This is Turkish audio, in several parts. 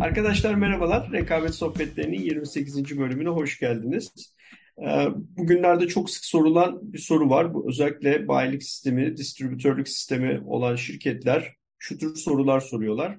Arkadaşlar merhabalar. Rekabet Sohbetleri'nin 28. bölümüne hoş geldiniz. Ee, bugünlerde çok sık sorulan bir soru var. Bu özellikle bayilik sistemi, distribütörlük sistemi olan şirketler şu tür sorular soruyorlar.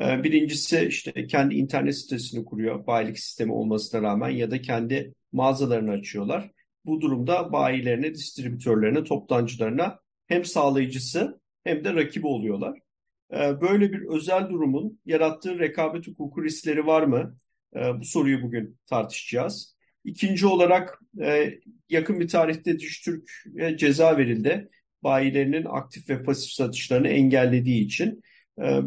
Ee, birincisi işte kendi internet sitesini kuruyor bayilik sistemi olmasına rağmen ya da kendi mağazalarını açıyorlar. Bu durumda bayilerine, distribütörlerine, toptancılarına hem sağlayıcısı hem de rakibi oluyorlar. Ee, böyle bir özel durumun yarattığı rekabet hukuku riskleri var mı? Ee, bu soruyu bugün tartışacağız. İkinci olarak e, yakın bir tarihte Dijitürk'e ceza verildi. Bayilerinin aktif ve pasif satışlarını engellediği için. Ee,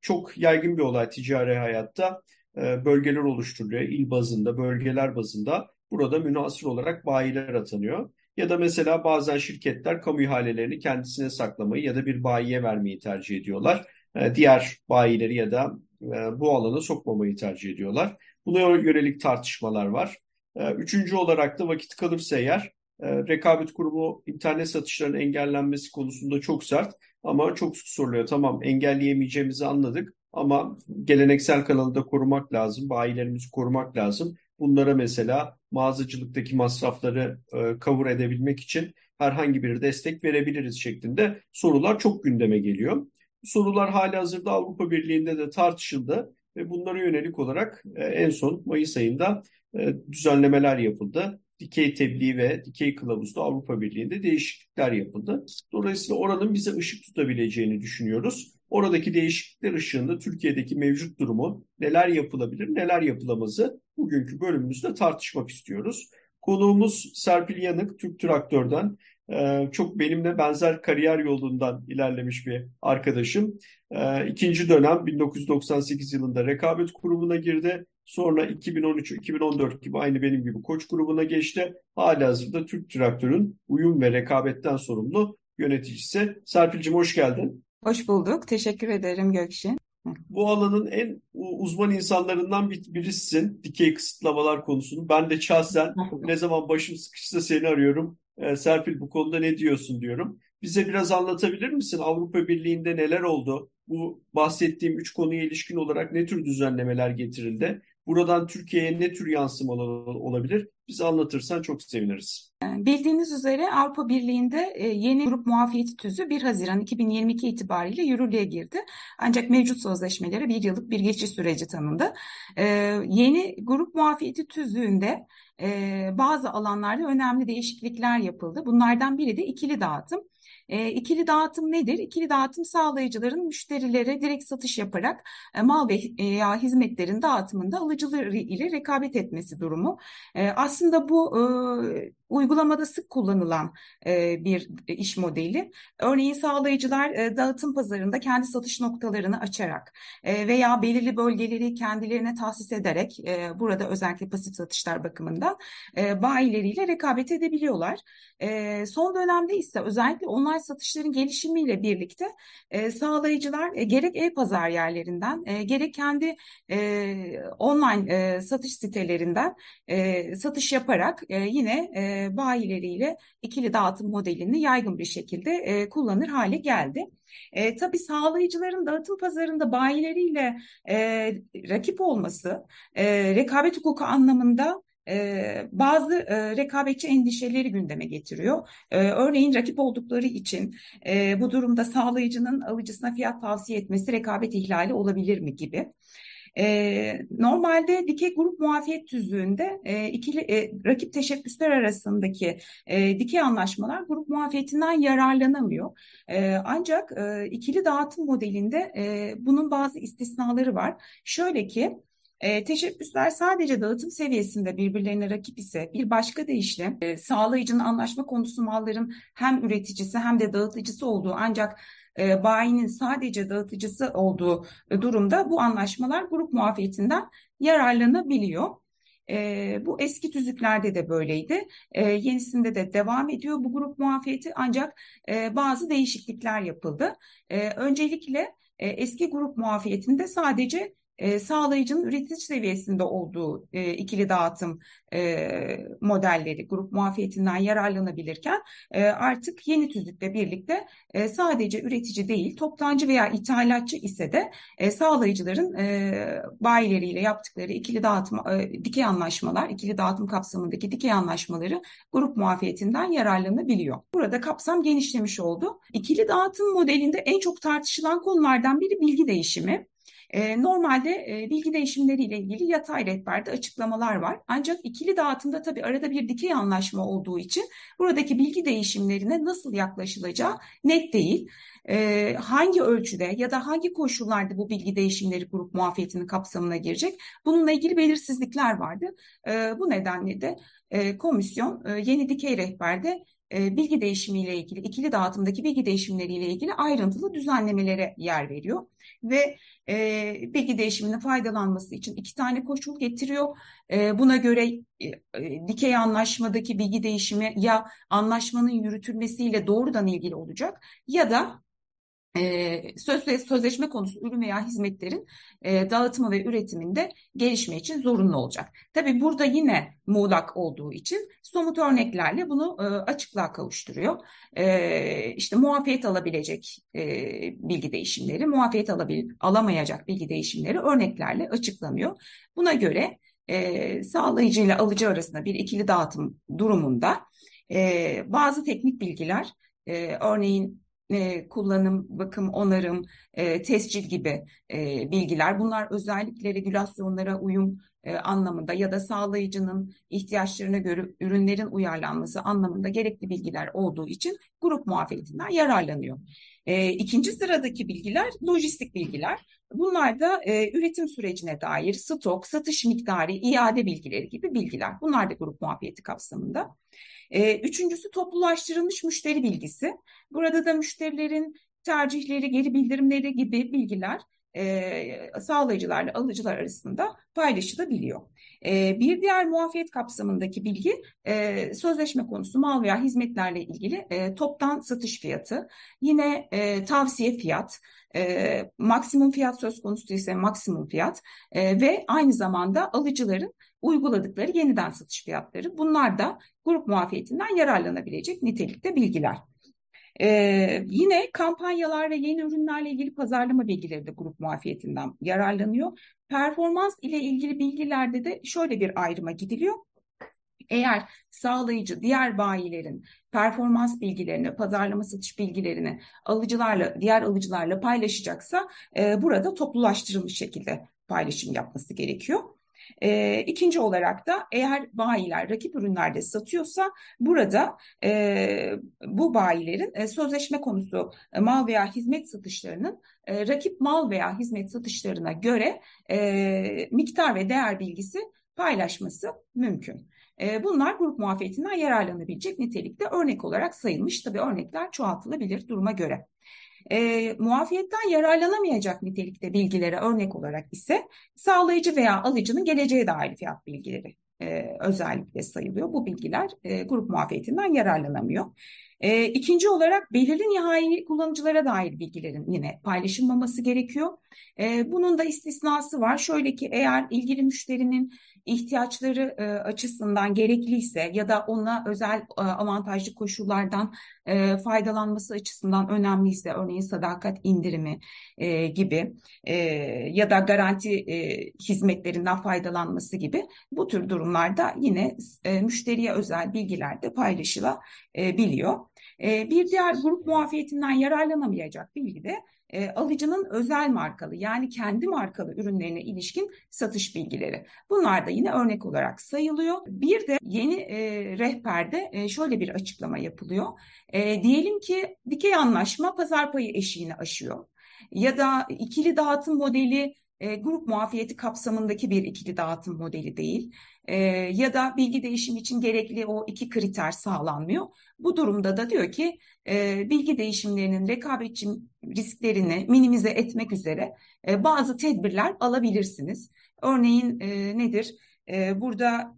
çok yaygın bir olay ticari hayatta. Bölgeler oluşturuluyor. il bazında, bölgeler bazında. Burada münasır olarak bayiler atanıyor. Ya da mesela bazen şirketler kamu ihalelerini kendisine saklamayı ya da bir bayiye vermeyi tercih ediyorlar. Ee, diğer bayileri ya da e, bu alana sokmamayı tercih ediyorlar. Buna yönelik tartışmalar var. Ee, üçüncü olarak da vakit kalırsa eğer e, rekabet kurumu internet satışlarının engellenmesi konusunda çok sert ama çok sık soruluyor. Tamam engelleyemeyeceğimizi anladık ama geleneksel kanalı da korumak lazım, bayilerimizi korumak lazım. Bunlara mesela mağazacılıktaki masrafları e, cover edebilmek için herhangi bir destek verebiliriz şeklinde sorular çok gündeme geliyor. Sorular hali hazırda Avrupa Birliği'nde de tartışıldı ve bunlara yönelik olarak e, en son Mayıs ayında e, düzenlemeler yapıldı. Dikey tebliğ ve dikey kılavuzda Avrupa Birliği'nde değişiklikler yapıldı. Dolayısıyla oranın bize ışık tutabileceğini düşünüyoruz. Oradaki değişiklikler ışığında Türkiye'deki mevcut durumu neler yapılabilir, neler yapılamazı bugünkü bölümümüzde tartışmak istiyoruz. Konuğumuz Serpil Yanık, Türk Traktör'den ee, çok benimle benzer kariyer yolundan ilerlemiş bir arkadaşım. Ee, ikinci dönem 1998 yılında rekabet kurumuna girdi. Sonra 2013-2014 gibi aynı benim gibi koç grubuna geçti. Hala hazırda Türk Traktör'ün uyum ve rekabetten sorumlu yöneticisi. Serpil'cim hoş geldin. Hoş bulduk. Teşekkür ederim Gökşin. Bu alanın en uzman insanlarından birisisin. Dikey kısıtlamalar konusunu. Ben de şahsen ne zaman başım sıkışsa seni arıyorum. Ee, Serpil bu konuda ne diyorsun diyorum. Bize biraz anlatabilir misin? Avrupa Birliği'nde neler oldu? Bu bahsettiğim üç konuya ilişkin olarak ne tür düzenlemeler getirildi? Buradan Türkiye'ye ne tür yansımalar olabilir? Bize anlatırsan çok seviniriz. Bildiğiniz üzere Avrupa Birliği'nde e, yeni grup muafiyeti tüzü 1 Haziran 2022 itibariyle yürürlüğe girdi. Ancak mevcut sözleşmelere bir yıllık bir geçiş süreci tanındı. E, yeni grup muafiyeti tüzüğünde e, bazı alanlarda önemli değişiklikler yapıldı. Bunlardan biri de ikili dağıtım. E, ikili dağıtım nedir? İkili dağıtım sağlayıcıların müşterilere direkt satış yaparak e, mal ve e, hizmetlerin dağıtımında alıcıları ile rekabet etmesi durumu. E, aslında bu e, uygulamada sık kullanılan e, bir iş modeli. Örneğin sağlayıcılar e, dağıtım pazarında kendi satış noktalarını açarak e, veya belirli bölgeleri kendilerine tahsis ederek e, burada özellikle pasif satışlar bakımından e, bayileriyle rekabet edebiliyorlar. E, son dönemde ise özellikle online satışların gelişimiyle birlikte e, sağlayıcılar e, gerek e-pazar yerlerinden e, gerek kendi e, online e, satış sitelerinden e, satış yaparak e, yine e, bayileriyle ikili dağıtım modelini yaygın bir şekilde e, kullanır hale geldi. E, tabii sağlayıcıların dağıtım pazarında bayileriyle e, rakip olması e, rekabet hukuku anlamında e, bazı e, rekabetçi endişeleri gündeme getiriyor. E, örneğin rakip oldukları için e, bu durumda sağlayıcının alıcısına fiyat tavsiye etmesi rekabet ihlali olabilir mi gibi. E, normalde dikey grup muafiyet tüzüğünde e, ikili e, rakip teşebbüsler arasındaki e, dikey anlaşmalar grup muafiyetinden yararlanamıyor. E, ancak e, ikili dağıtım modelinde e, bunun bazı istisnaları var. Şöyle ki e, teşebbüsler sadece dağıtım seviyesinde birbirlerine rakip ise bir başka deyişle e, sağlayıcının anlaşma konusu malların hem üreticisi hem de dağıtıcısı olduğu ancak e, bayinin sadece dağıtıcısı olduğu durumda bu anlaşmalar grup muafiyetinden yararlanabiliyor. E, bu eski tüzüklerde de böyleydi. E, yenisinde de devam ediyor bu grup muafiyeti ancak e, bazı değişiklikler yapıldı. E, öncelikle e, eski grup muafiyetinde sadece sağlayıcının üretici seviyesinde olduğu ikili dağıtım e, modelleri grup muafiyetinden yararlanabilirken e, artık yeni tüzükle birlikte e, sadece üretici değil toptancı veya ithalatçı ise de e, sağlayıcıların e, bayileriyle yaptıkları ikili dağıtım e, dikey anlaşmalar, ikili dağıtım kapsamındaki dikey anlaşmaları grup muafiyetinden yararlanabiliyor. Burada kapsam genişlemiş oldu. İkili dağıtım modelinde en çok tartışılan konulardan biri bilgi değişimi. E, normalde e, bilgi değişimleriyle ilgili yatay rehberde açıklamalar var. Ancak ikili dağıtımda tabii arada bir dikey anlaşma olduğu için buradaki bilgi değişimlerine nasıl yaklaşılacağı net değil. E, hangi ölçüde ya da hangi koşullarda bu bilgi değişimleri grup muafiyetinin kapsamına girecek? Bununla ilgili belirsizlikler vardı. E, bu nedenle de e, komisyon e, yeni dikey rehberde bilgi değişimiyle ilgili, ikili dağıtımdaki bilgi değişimleriyle ilgili ayrıntılı düzenlemelere yer veriyor. Ve e, bilgi değişiminin faydalanması için iki tane koşul getiriyor. E, buna göre e, e, dikey anlaşmadaki bilgi değişimi ya anlaşmanın yürütülmesiyle doğrudan ilgili olacak ya da e, söz sözleşme konusu ürün veya hizmetlerin e, dağıtımı ve üretiminde gelişme için zorunlu olacak. Tabii burada yine muğlak olduğu için somut örneklerle bunu e, açıklığa kavuşturuyor. E, işte muafiyet alabilecek e, bilgi değişimleri, muafiyet alabil alamayacak bilgi değişimleri örneklerle açıklanıyor. Buna göre e, sağlayıcı ile alıcı arasında bir ikili dağıtım durumunda e, bazı teknik bilgiler, örneğin e, kullanım, bakım, onarım, e, tescil gibi e, bilgiler. Bunlar özellikle regülasyonlara uyum e, anlamında ya da sağlayıcının ihtiyaçlarına göre ürünlerin uyarlanması anlamında gerekli bilgiler olduğu için grup muafiyetinden yararlanıyor. E, ikinci sıradaki bilgiler lojistik bilgiler. Bunlar da e, üretim sürecine dair stok, satış miktarı, iade bilgileri gibi bilgiler. Bunlar da grup muafiyeti kapsamında. E, üçüncüsü toplulaştırılmış müşteri bilgisi. Burada da müşterilerin tercihleri, geri bildirimleri gibi bilgiler e, sağlayıcılarla alıcılar arasında paylaşılabiliyor. E, bir diğer muafiyet kapsamındaki bilgi e, sözleşme konusu mal veya hizmetlerle ilgili e, toptan satış fiyatı, yine e, tavsiye fiyat, e, maksimum fiyat söz konusu ise maksimum fiyat e, ve aynı zamanda alıcıların uyguladıkları yeniden satış fiyatları. Bunlar da grup muafiyetinden yararlanabilecek nitelikte bilgiler. Ee, yine kampanyalar ve yeni ürünlerle ilgili pazarlama bilgileri de grup muafiyetinden yararlanıyor. Performans ile ilgili bilgilerde de şöyle bir ayrıma gidiliyor. Eğer sağlayıcı diğer bayilerin performans bilgilerini, pazarlama satış bilgilerini alıcılarla, diğer alıcılarla paylaşacaksa e, burada toplulaştırılmış şekilde paylaşım yapması gerekiyor. E, ikinci olarak da eğer bayiler rakip ürünlerde satıyorsa burada e, bu bayilerin e, sözleşme konusu e, mal veya hizmet satışlarının e, rakip mal veya hizmet satışlarına göre e, miktar ve değer bilgisi paylaşması mümkün. Bunlar grup muafiyetinden yararlanabilecek nitelikte örnek olarak sayılmış. Tabii örnekler çoğaltılabilir duruma göre. E, muafiyetten yararlanamayacak nitelikte bilgilere örnek olarak ise sağlayıcı veya alıcının geleceğe dair fiyat bilgileri e, özellikle sayılıyor. Bu bilgiler e, grup muafiyetinden yararlanamıyor. E, ikinci olarak belirli nihai kullanıcılara dair bilgilerin yine paylaşılmaması gerekiyor. E, bunun da istisnası var. Şöyle ki eğer ilgili müşterinin ihtiyaçları e, açısından gerekliyse ya da ona özel e, avantajlı koşullardan e, faydalanması açısından önemliyse örneğin sadakat indirimi e, gibi e, ya da garanti e, hizmetlerinden faydalanması gibi bu tür durumlarda yine e, müşteriye özel bilgiler de paylaşılabiliyor. E, bir diğer grup muafiyetinden yararlanamayacak bilgi de e, alıcının özel markalı yani kendi markalı ürünlerine ilişkin satış bilgileri. Bunlar da yine örnek olarak sayılıyor. Bir de yeni e, rehberde e, şöyle bir açıklama yapılıyor. E, diyelim ki dikey anlaşma pazar payı eşiğini aşıyor ya da ikili dağıtım modeli e, grup muafiyeti kapsamındaki bir ikili dağıtım modeli değil e, ya da bilgi değişimi için gerekli o iki kriter sağlanmıyor. Bu durumda da diyor ki e, bilgi değişimlerinin rekabetçi risklerini minimize etmek üzere bazı tedbirler alabilirsiniz. Örneğin nedir? Burada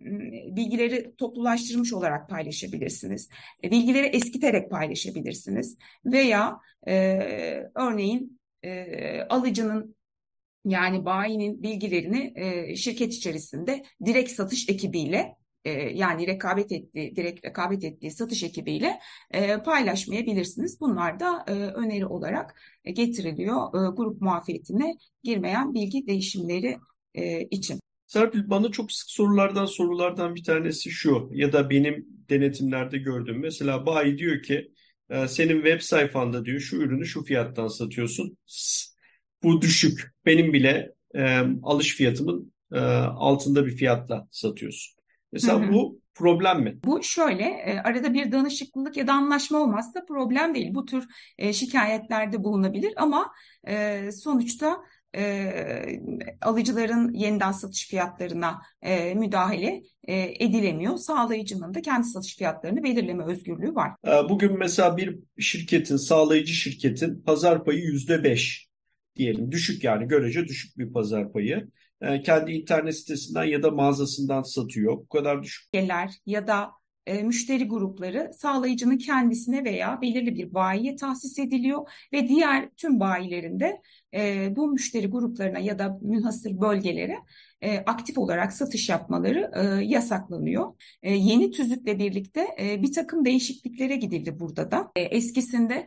bilgileri toplulaştırmış olarak paylaşabilirsiniz. Bilgileri eskiterek paylaşabilirsiniz. Veya örneğin alıcının yani bayinin bilgilerini e, şirket içerisinde direkt satış ekibiyle e, yani rekabet ettiği, direkt rekabet ettiği satış ekibiyle e, paylaşmayabilirsiniz. Bunlar da e, öneri olarak getiriliyor e, grup muafiyetine girmeyen bilgi değişimleri e, için. Serpil bana çok sık sorulardan sorulardan bir tanesi şu ya da benim denetimlerde gördüğüm mesela bayi diyor ki senin web sayfanda diyor şu ürünü şu fiyattan satıyorsun. Bu düşük. Benim bile e, alış fiyatımın e, altında bir fiyatla satıyorsun. Mesela hı hı. bu problem mi? Bu şöyle e, arada bir danışıklılık ya da anlaşma olmazsa problem değil. Bu tür e, şikayetlerde bulunabilir ama e, sonuçta e, alıcıların yeniden satış fiyatlarına e, müdahale e, edilemiyor. Sağlayıcının da kendi satış fiyatlarını belirleme özgürlüğü var. Bugün mesela bir şirketin, sağlayıcı şirketin pazar payı yüzde beş diyelim. Düşük yani görece düşük bir pazar payı. E, kendi internet sitesinden ya da mağazasından satıyor. Bu kadar düşük. Ya da e, müşteri grupları sağlayıcının kendisine veya belirli bir bayiye tahsis ediliyor ve diğer tüm bayilerinde e, bu müşteri gruplarına ya da münhasır bölgelere e, aktif olarak satış yapmaları e, yasaklanıyor. E, yeni tüzükle birlikte e, bir takım değişikliklere gidildi burada da. E, eskisinde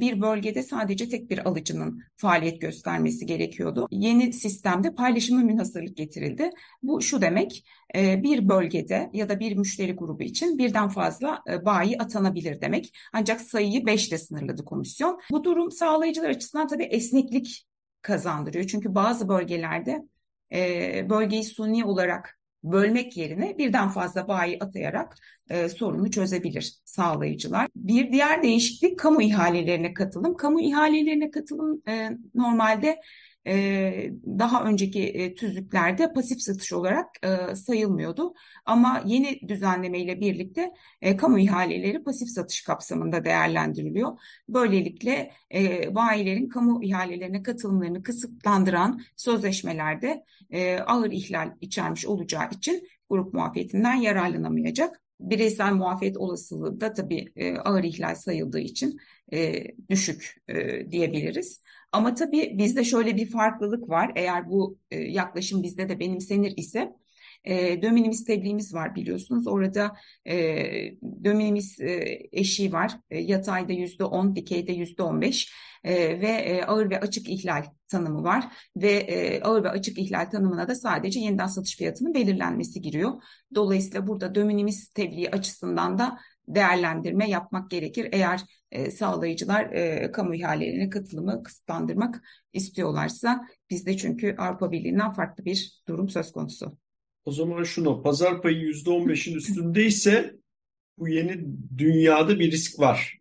bir bölgede sadece tek bir alıcının faaliyet göstermesi gerekiyordu. Yeni sistemde paylaşımlı münhasırlık getirildi. Bu şu demek e, bir bölgede ya da bir müşteri grubu için birden fazla e, bayi atanabilir demek. Ancak sayıyı 5 ile sınırladı komisyon. Bu durum sağlayıcılar açısından tabii esneklik kazandırıyor. Çünkü bazı bölgelerde bölgeyi suni olarak bölmek yerine birden fazla bayi atayarak e, sorunu çözebilir sağlayıcılar. Bir diğer değişiklik kamu ihalelerine katılım. Kamu ihalelerine katılım e, normalde daha önceki tüzüklerde pasif satış olarak sayılmıyordu. Ama yeni düzenlemeyle birlikte kamu ihaleleri pasif satış kapsamında değerlendiriliyor. Böylelikle bayilerin kamu ihalelerine katılımlarını kısıtlandıran sözleşmelerde ağır ihlal içermiş olacağı için grup muafiyetinden yararlanamayacak. Bireysel muafiyet olasılığı da tabii ağır ihlal sayıldığı için düşük diyebiliriz. Ama tabii bizde şöyle bir farklılık var. Eğer bu e, yaklaşım bizde de benimsenir ise e, döminimiz tebliğimiz var biliyorsunuz. Orada e, döminimiz e, eşiği var. E, yatayda yüzde on, dikeyde yüzde on beş ve e, ağır ve açık ihlal tanımı var. Ve e, ağır ve açık ihlal tanımına da sadece yeniden satış fiyatının belirlenmesi giriyor. Dolayısıyla burada döminimiz tebliği açısından da değerlendirme yapmak gerekir. Eğer e, sağlayıcılar e, kamu ihalelerine katılımı kısıtlandırmak istiyorlarsa bizde çünkü Avrupa Birliği'nden farklı bir durum söz konusu. O zaman şunu pazar payı %15'in üstündeyse bu yeni dünyada bir risk var.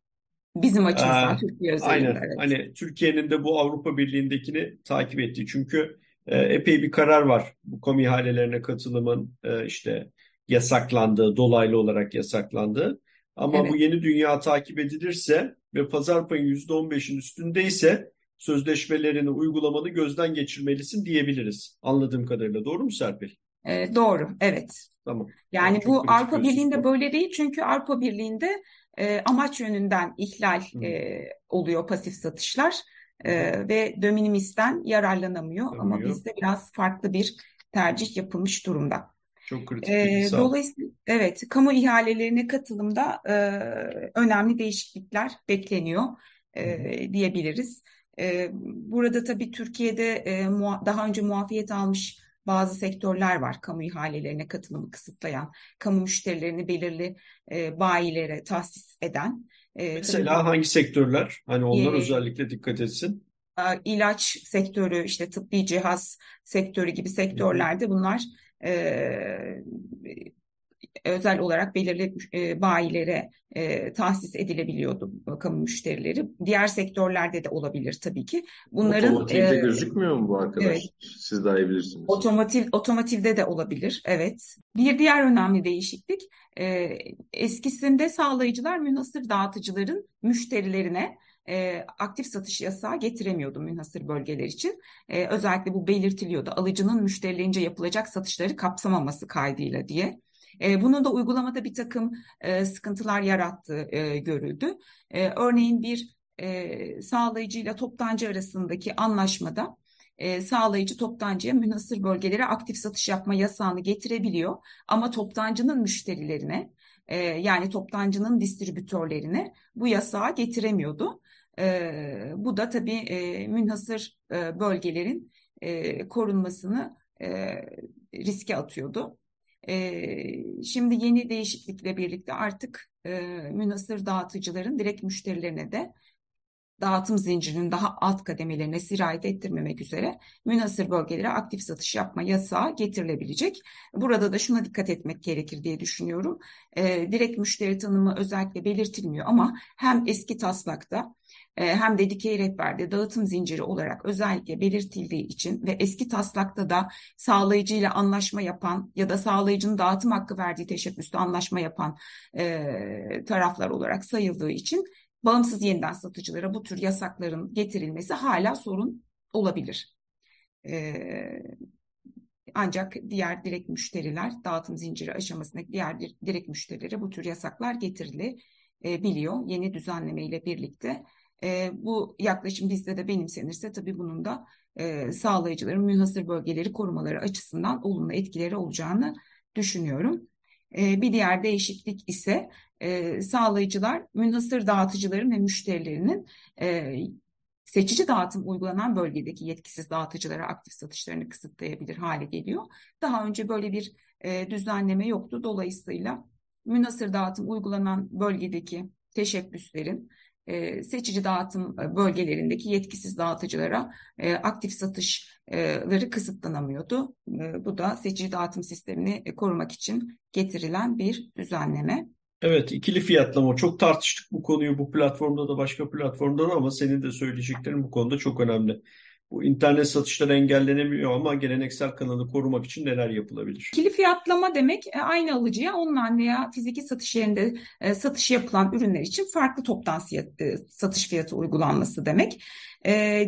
Bizim açımızdan ee, Türkiye özelinde. Aynen. Evet. Hani Türkiye'nin de bu Avrupa Birliği'ndekini takip ettiği. Çünkü e, epey bir karar var. Bu kamu ihalelerine katılımın e, işte yasaklandığı, dolaylı olarak yasaklandığı. Ama evet. bu yeni dünya takip edilirse ve pazar payı %15'in üstündeyse sözleşmelerini uygulamanı gözden geçirmelisin diyebiliriz. Anladığım kadarıyla. Doğru mu Serpil? E, doğru, evet. Tamam. Yani yani bu Avrupa Birliği'nde böyle değil çünkü Avrupa Birliği'nde e, amaç yönünden ihlal e, oluyor pasif satışlar e, ve döminimisten yararlanamıyor. Anlıyor. Ama bizde biraz farklı bir tercih yapılmış durumda. Çok kritik bir Dolayısıyla evet kamu ihalelerine katılımda e, önemli değişiklikler bekleniyor e, diyebiliriz. E, burada tabii Türkiye'de e, daha önce muafiyet almış bazı sektörler var kamu ihalelerine katılımı kısıtlayan, kamu müşterilerini belirli e, bayilere tahsis eden. E, Mesela tabii, hangi sektörler? Hani onlar e, özellikle dikkat etsin. İlaç sektörü, işte tıbbi cihaz sektörü gibi sektörlerde bunlar e, özel olarak belirli e, bayilere e, tahsis edilebiliyordu kamu müşterileri. Diğer sektörlerde de olabilir tabii ki. Bunların Otomotivde e, gözükmüyor mu bu arkadaş? Evet. Siz daha iyi bilirsiniz. Otomotiv, otomotivde de olabilir, evet. Bir diğer önemli değişiklik, e, eskisinde sağlayıcılar münhasır dağıtıcıların müşterilerine e, aktif satış yasağı getiremiyordu münhasır bölgeler için. E, özellikle bu belirtiliyordu. Alıcının müşterilerince yapılacak satışları kapsamaması kaydıyla diye. E, bunun da uygulamada bir takım e, sıkıntılar yarattığı e, görüldü. E, örneğin bir e, sağlayıcıyla toptancı arasındaki anlaşmada e, sağlayıcı toptancıya münhasır bölgelere aktif satış yapma yasağını getirebiliyor. Ama toptancının müşterilerine e, yani toptancının distribütörlerine bu yasağı getiremiyordu. Bu da tabii e, münhasır e, bölgelerin e, korunmasını e, riske atıyordu. E, şimdi yeni değişiklikle birlikte artık e, münhasır dağıtıcıların direkt müşterilerine de dağıtım zincirinin daha alt kademelerine sirayet ettirmemek üzere münhasır bölgelere aktif satış yapma yasağı getirilebilecek. Burada da şuna dikkat etmek gerekir diye düşünüyorum. E, direkt müşteri tanımı özellikle belirtilmiyor ama hem eski taslakta hem de dikey rehberde dağıtım zinciri olarak özellikle belirtildiği için ve eski taslakta da sağlayıcıyla anlaşma yapan ya da sağlayıcının dağıtım hakkı verdiği teşebbüste anlaşma yapan e, taraflar olarak sayıldığı için bağımsız yeniden satıcılara bu tür yasakların getirilmesi hala sorun olabilir. Ee, ancak diğer direkt müşteriler dağıtım zinciri aşamasındaki diğer direkt müşterilere bu tür yasaklar getirilebiliyor yeni düzenleme ile birlikte. E, bu yaklaşım bizde de benimsenirse tabii bunun da e, sağlayıcıların münhasır bölgeleri korumaları açısından olumlu etkileri olacağını düşünüyorum. E, bir diğer değişiklik ise e, sağlayıcılar münhasır dağıtıcıların ve müşterilerinin e, seçici dağıtım uygulanan bölgedeki yetkisiz dağıtıcılara aktif satışlarını kısıtlayabilir hale geliyor. Daha önce böyle bir e, düzenleme yoktu. Dolayısıyla münhasır dağıtım uygulanan bölgedeki teşebbüslerin e, seçici dağıtım e, bölgelerindeki yetkisiz dağıtıcılara e, aktif satışları kısıtlanamıyordu. Bu da seçici dağıtım sistemini korumak için getirilen bir düzenleme. Evet, ikili fiyatlama. Çok tartıştık bu konuyu bu platformda da başka platformda da ama senin de söyleyeceklerin bu konuda çok önemli. Bu internet satışları engellenemiyor ama geleneksel kanalı korumak için neler yapılabilir? İkili fiyatlama demek e, aynı alıcıya online veya fiziki satış yerinde e, satış yapılan ürünler için farklı toptan e, satış fiyatı uygulanması demek.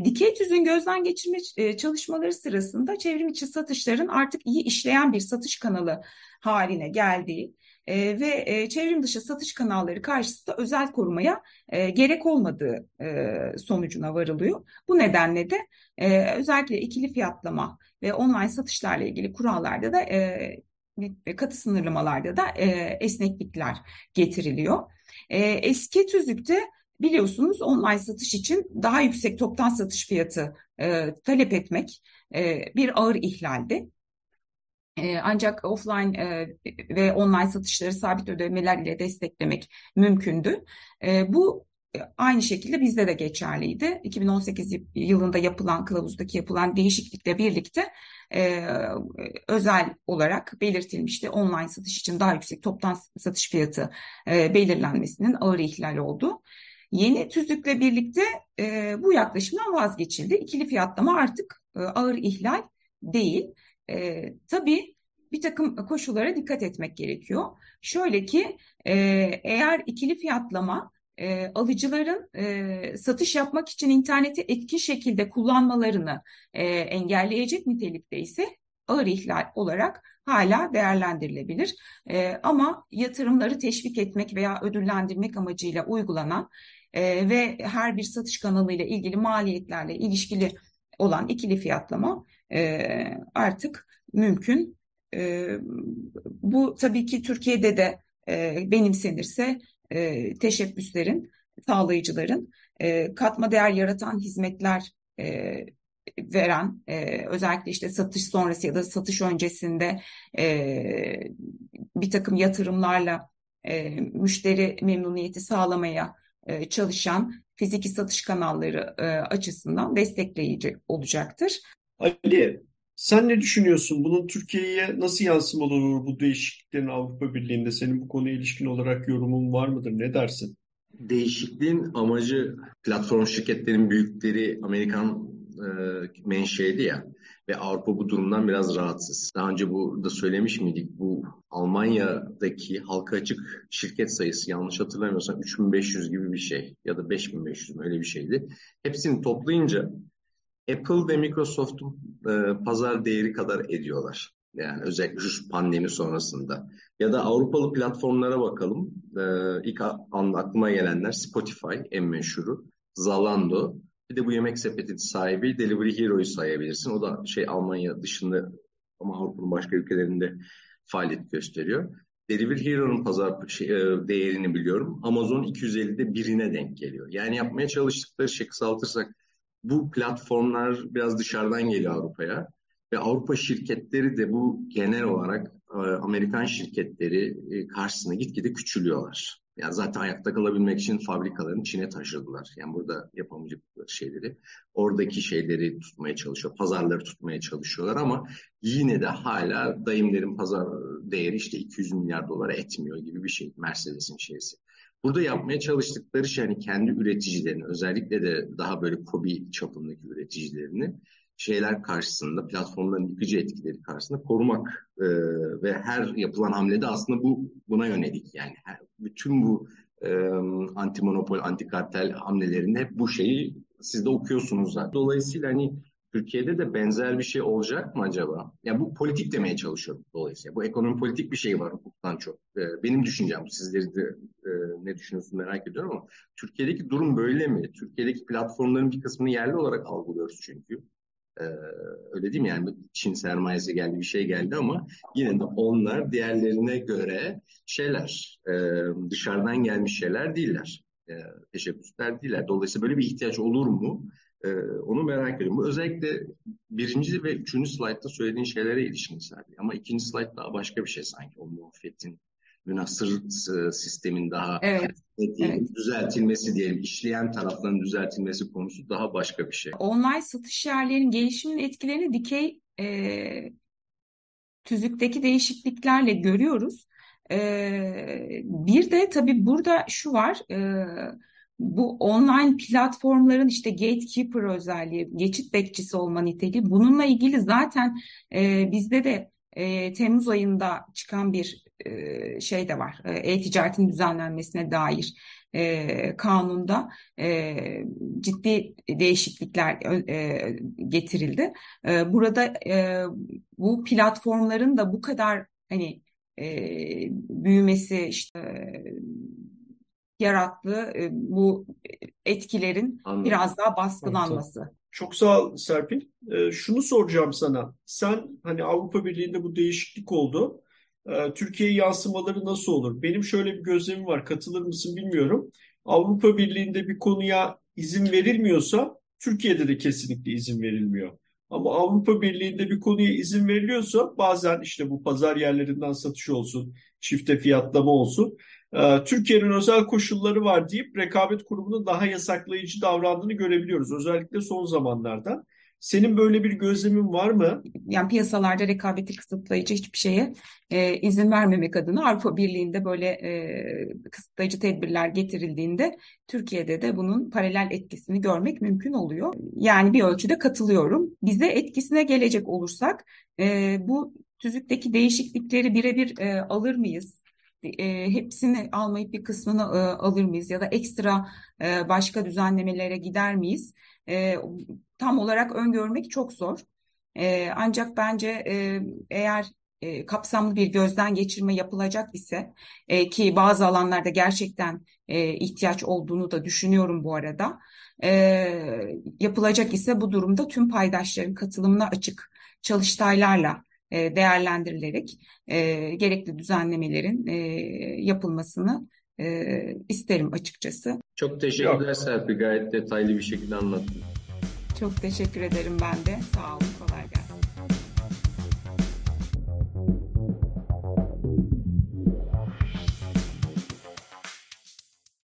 Dikey tüzün gözden geçirme çalışmaları sırasında çevrim içi satışların artık iyi işleyen bir satış kanalı haline geldiği e, ve e, çevrim dışı satış kanalları karşısında özel korumaya e, gerek olmadığı e, sonucuna varılıyor. Bu nedenle de e, özellikle ikili fiyatlama ve online satışlarla ilgili kurallarda da e, katı sınırlamalarda da e, esneklikler getiriliyor. E, eski tüzükte biliyorsunuz online satış için daha yüksek toptan satış fiyatı e, talep etmek e, bir ağır ihlaldi. Ee, ancak offline e, ve online satışları sabit ödemeler ile desteklemek mümkündü. Ee, bu e, aynı şekilde bizde de geçerliydi. 2018 yılında yapılan kılavuzdaki yapılan değişiklikle birlikte e, özel olarak belirtilmişti. Online satış için daha yüksek toptan satış fiyatı belirlenmesinin ağır ihlal oldu. Yeni tüzükle birlikte bu yaklaşımdan vazgeçildi. İkili fiyatlama artık ağır ihlal değil. E, tabii bir takım koşullara dikkat etmek gerekiyor. Şöyle ki e, eğer ikili fiyatlama e, alıcıların e, satış yapmak için interneti etkin şekilde kullanmalarını e, engelleyecek nitelikte ise ağır ihlal olarak hala değerlendirilebilir. E, ama yatırımları teşvik etmek veya ödüllendirmek amacıyla uygulanan e, ve her bir satış kanalıyla ilgili maliyetlerle ilişkili olan ikili fiyatlama e, artık mümkün. E, bu tabii ki Türkiye'de de e, benimsenirse e, teşebbüslerin, sağlayıcıların e, katma değer yaratan hizmetler e, veren e, özellikle işte satış sonrası ya da satış öncesinde e, bir takım yatırımlarla e, müşteri memnuniyeti sağlamaya e, çalışan fiziki satış kanalları e, açısından destekleyici olacaktır. Ali, sen ne düşünüyorsun? Bunun Türkiye'ye nasıl yansımalı olur bu değişikliklerin Avrupa Birliği'nde? Senin bu konuya ilişkin olarak yorumun var mıdır? Ne dersin? Değişikliğin amacı platform şirketlerin büyükleri Amerikan e, menşeiydi ya ve Avrupa bu durumdan biraz rahatsız. Daha önce burada söylemiş miydik? Bu Almanya'daki halka açık şirket sayısı yanlış hatırlamıyorsam 3500 gibi bir şey ya da 5500 öyle bir şeydi. Hepsini toplayınca Apple ve Microsoft'un e, pazar değeri kadar ediyorlar. Yani özellikle şu pandemi sonrasında. Ya da Avrupalı platformlara bakalım. E, ilk an aklıma gelenler Spotify en meşhuru, Zalando, Bir de bu yemek sepeti sahibi Delivery Hero'yu sayabilirsin. O da şey Almanya dışında ama Avrupa'nın başka ülkelerinde faaliyet gösteriyor. Delivery Hero'nun pazar şey, e, değerini biliyorum. Amazon 250'de birine denk geliyor. Yani yapmaya çalıştıkları şey kısaltırsak bu platformlar biraz dışarıdan geliyor Avrupa'ya. Ve Avrupa şirketleri de bu genel olarak e, Amerikan şirketleri e, karşısına gitgide küçülüyorlar. Yani zaten ayakta kalabilmek için fabrikalarını Çin'e taşıdılar. Yani burada yapamayacakları şeyleri, oradaki şeyleri tutmaya çalışıyor, pazarları tutmaya çalışıyorlar ama yine de hala dayımların pazar değeri işte 200 milyar dolara etmiyor gibi bir şey Mercedes'in şeysi. Burada yapmaya çalıştıkları şey hani kendi üreticilerini özellikle de daha böyle kobi çapındaki üreticilerini şeyler karşısında, platformların yıkıcı etkileri karşısında korumak e, ve her yapılan hamlede aslında bu buna yönelik. Yani her, bütün bu e, anti monopol, anti kartel hamlelerinde hep bu şeyi siz de okuyorsunuz zaten. Dolayısıyla hani Türkiye'de de benzer bir şey olacak mı acaba? Ya bu politik demeye çalışıyorum dolayısıyla. Bu ekonomi politik bir şey var hukuktan çok. Ee, benim düşüncem, sizleri de e, ne düşünüyorsunuz merak ediyorum ama Türkiye'deki durum böyle mi? Türkiye'deki platformların bir kısmını yerli olarak algılıyoruz çünkü. Ee, öyle değil mi? Yani Çin sermayesi geldi, bir şey geldi ama yine de onlar diğerlerine göre şeyler, e, dışarıdan gelmiş şeyler değiller. E, teşebbüsler değiller. Dolayısıyla böyle bir ihtiyaç olur mu? E, onu merak ediyorum. Bu özellikle birinci ve üçüncü slaytta söylediğin şeylere ilişkin sadece. Ama ikinci slayt daha başka bir şey sanki. O muhabbetin münasır sistemin daha evet, evet. düzeltilmesi diyelim, işleyen tarafların düzeltilmesi konusu daha başka bir şey. Online satış yerlerinin gelişiminin etkilerini dikey e, tüzükteki değişikliklerle görüyoruz. E, bir de tabii burada şu var, e, bu online platformların işte gatekeeper özelliği, geçit bekçisi olma niteliği bununla ilgili zaten e, bizde de e, Temmuz ayında çıkan bir e, şey de var. E-ticaretin düzenlenmesine dair e, kanunda e, ciddi değişiklikler e, getirildi. E, burada e, bu platformların da bu kadar hani e, büyümesi işte e, yarattığı e, bu etkilerin Anladım. biraz daha baskılanması. Anladım. Çok sağ ol Serpil. Ee, şunu soracağım sana. Sen hani Avrupa Birliği'nde bu değişiklik oldu. Ee, Türkiye'ye yansımaları nasıl olur? Benim şöyle bir gözlemim var. Katılır mısın bilmiyorum. Avrupa Birliği'nde bir konuya izin verilmiyorsa Türkiye'de de kesinlikle izin verilmiyor. Ama Avrupa Birliği'nde bir konuya izin veriliyorsa bazen işte bu pazar yerlerinden satış olsun, çifte fiyatlama olsun Türkiye'nin özel koşulları var deyip rekabet kurumunun daha yasaklayıcı davrandığını görebiliyoruz. Özellikle son zamanlarda. Senin böyle bir gözlemin var mı? Yani piyasalarda rekabeti kısıtlayıcı hiçbir şeye e, izin vermemek adına Avrupa Birliği'nde böyle e, kısıtlayıcı tedbirler getirildiğinde Türkiye'de de bunun paralel etkisini görmek mümkün oluyor. Yani bir ölçüde katılıyorum. Bize etkisine gelecek olursak e, bu tüzükteki değişiklikleri birebir e, alır mıyız? E, hepsini almayıp bir kısmını e, alır mıyız ya da ekstra e, başka düzenlemelere gider miyiz? E, tam olarak öngörmek çok zor. E, ancak bence e, eğer e, kapsamlı bir gözden geçirme yapılacak ise e, ki bazı alanlarda gerçekten e, ihtiyaç olduğunu da düşünüyorum bu arada. E, yapılacak ise bu durumda tüm paydaşların katılımına açık çalıştaylarla e, değerlendirilerek e, gerekli düzenlemelerin e, yapılmasını isterim açıkçası. Çok teşekkürler Serpil. Gayet detaylı bir şekilde anlattın. Çok teşekkür ederim ben de. Sağ olun.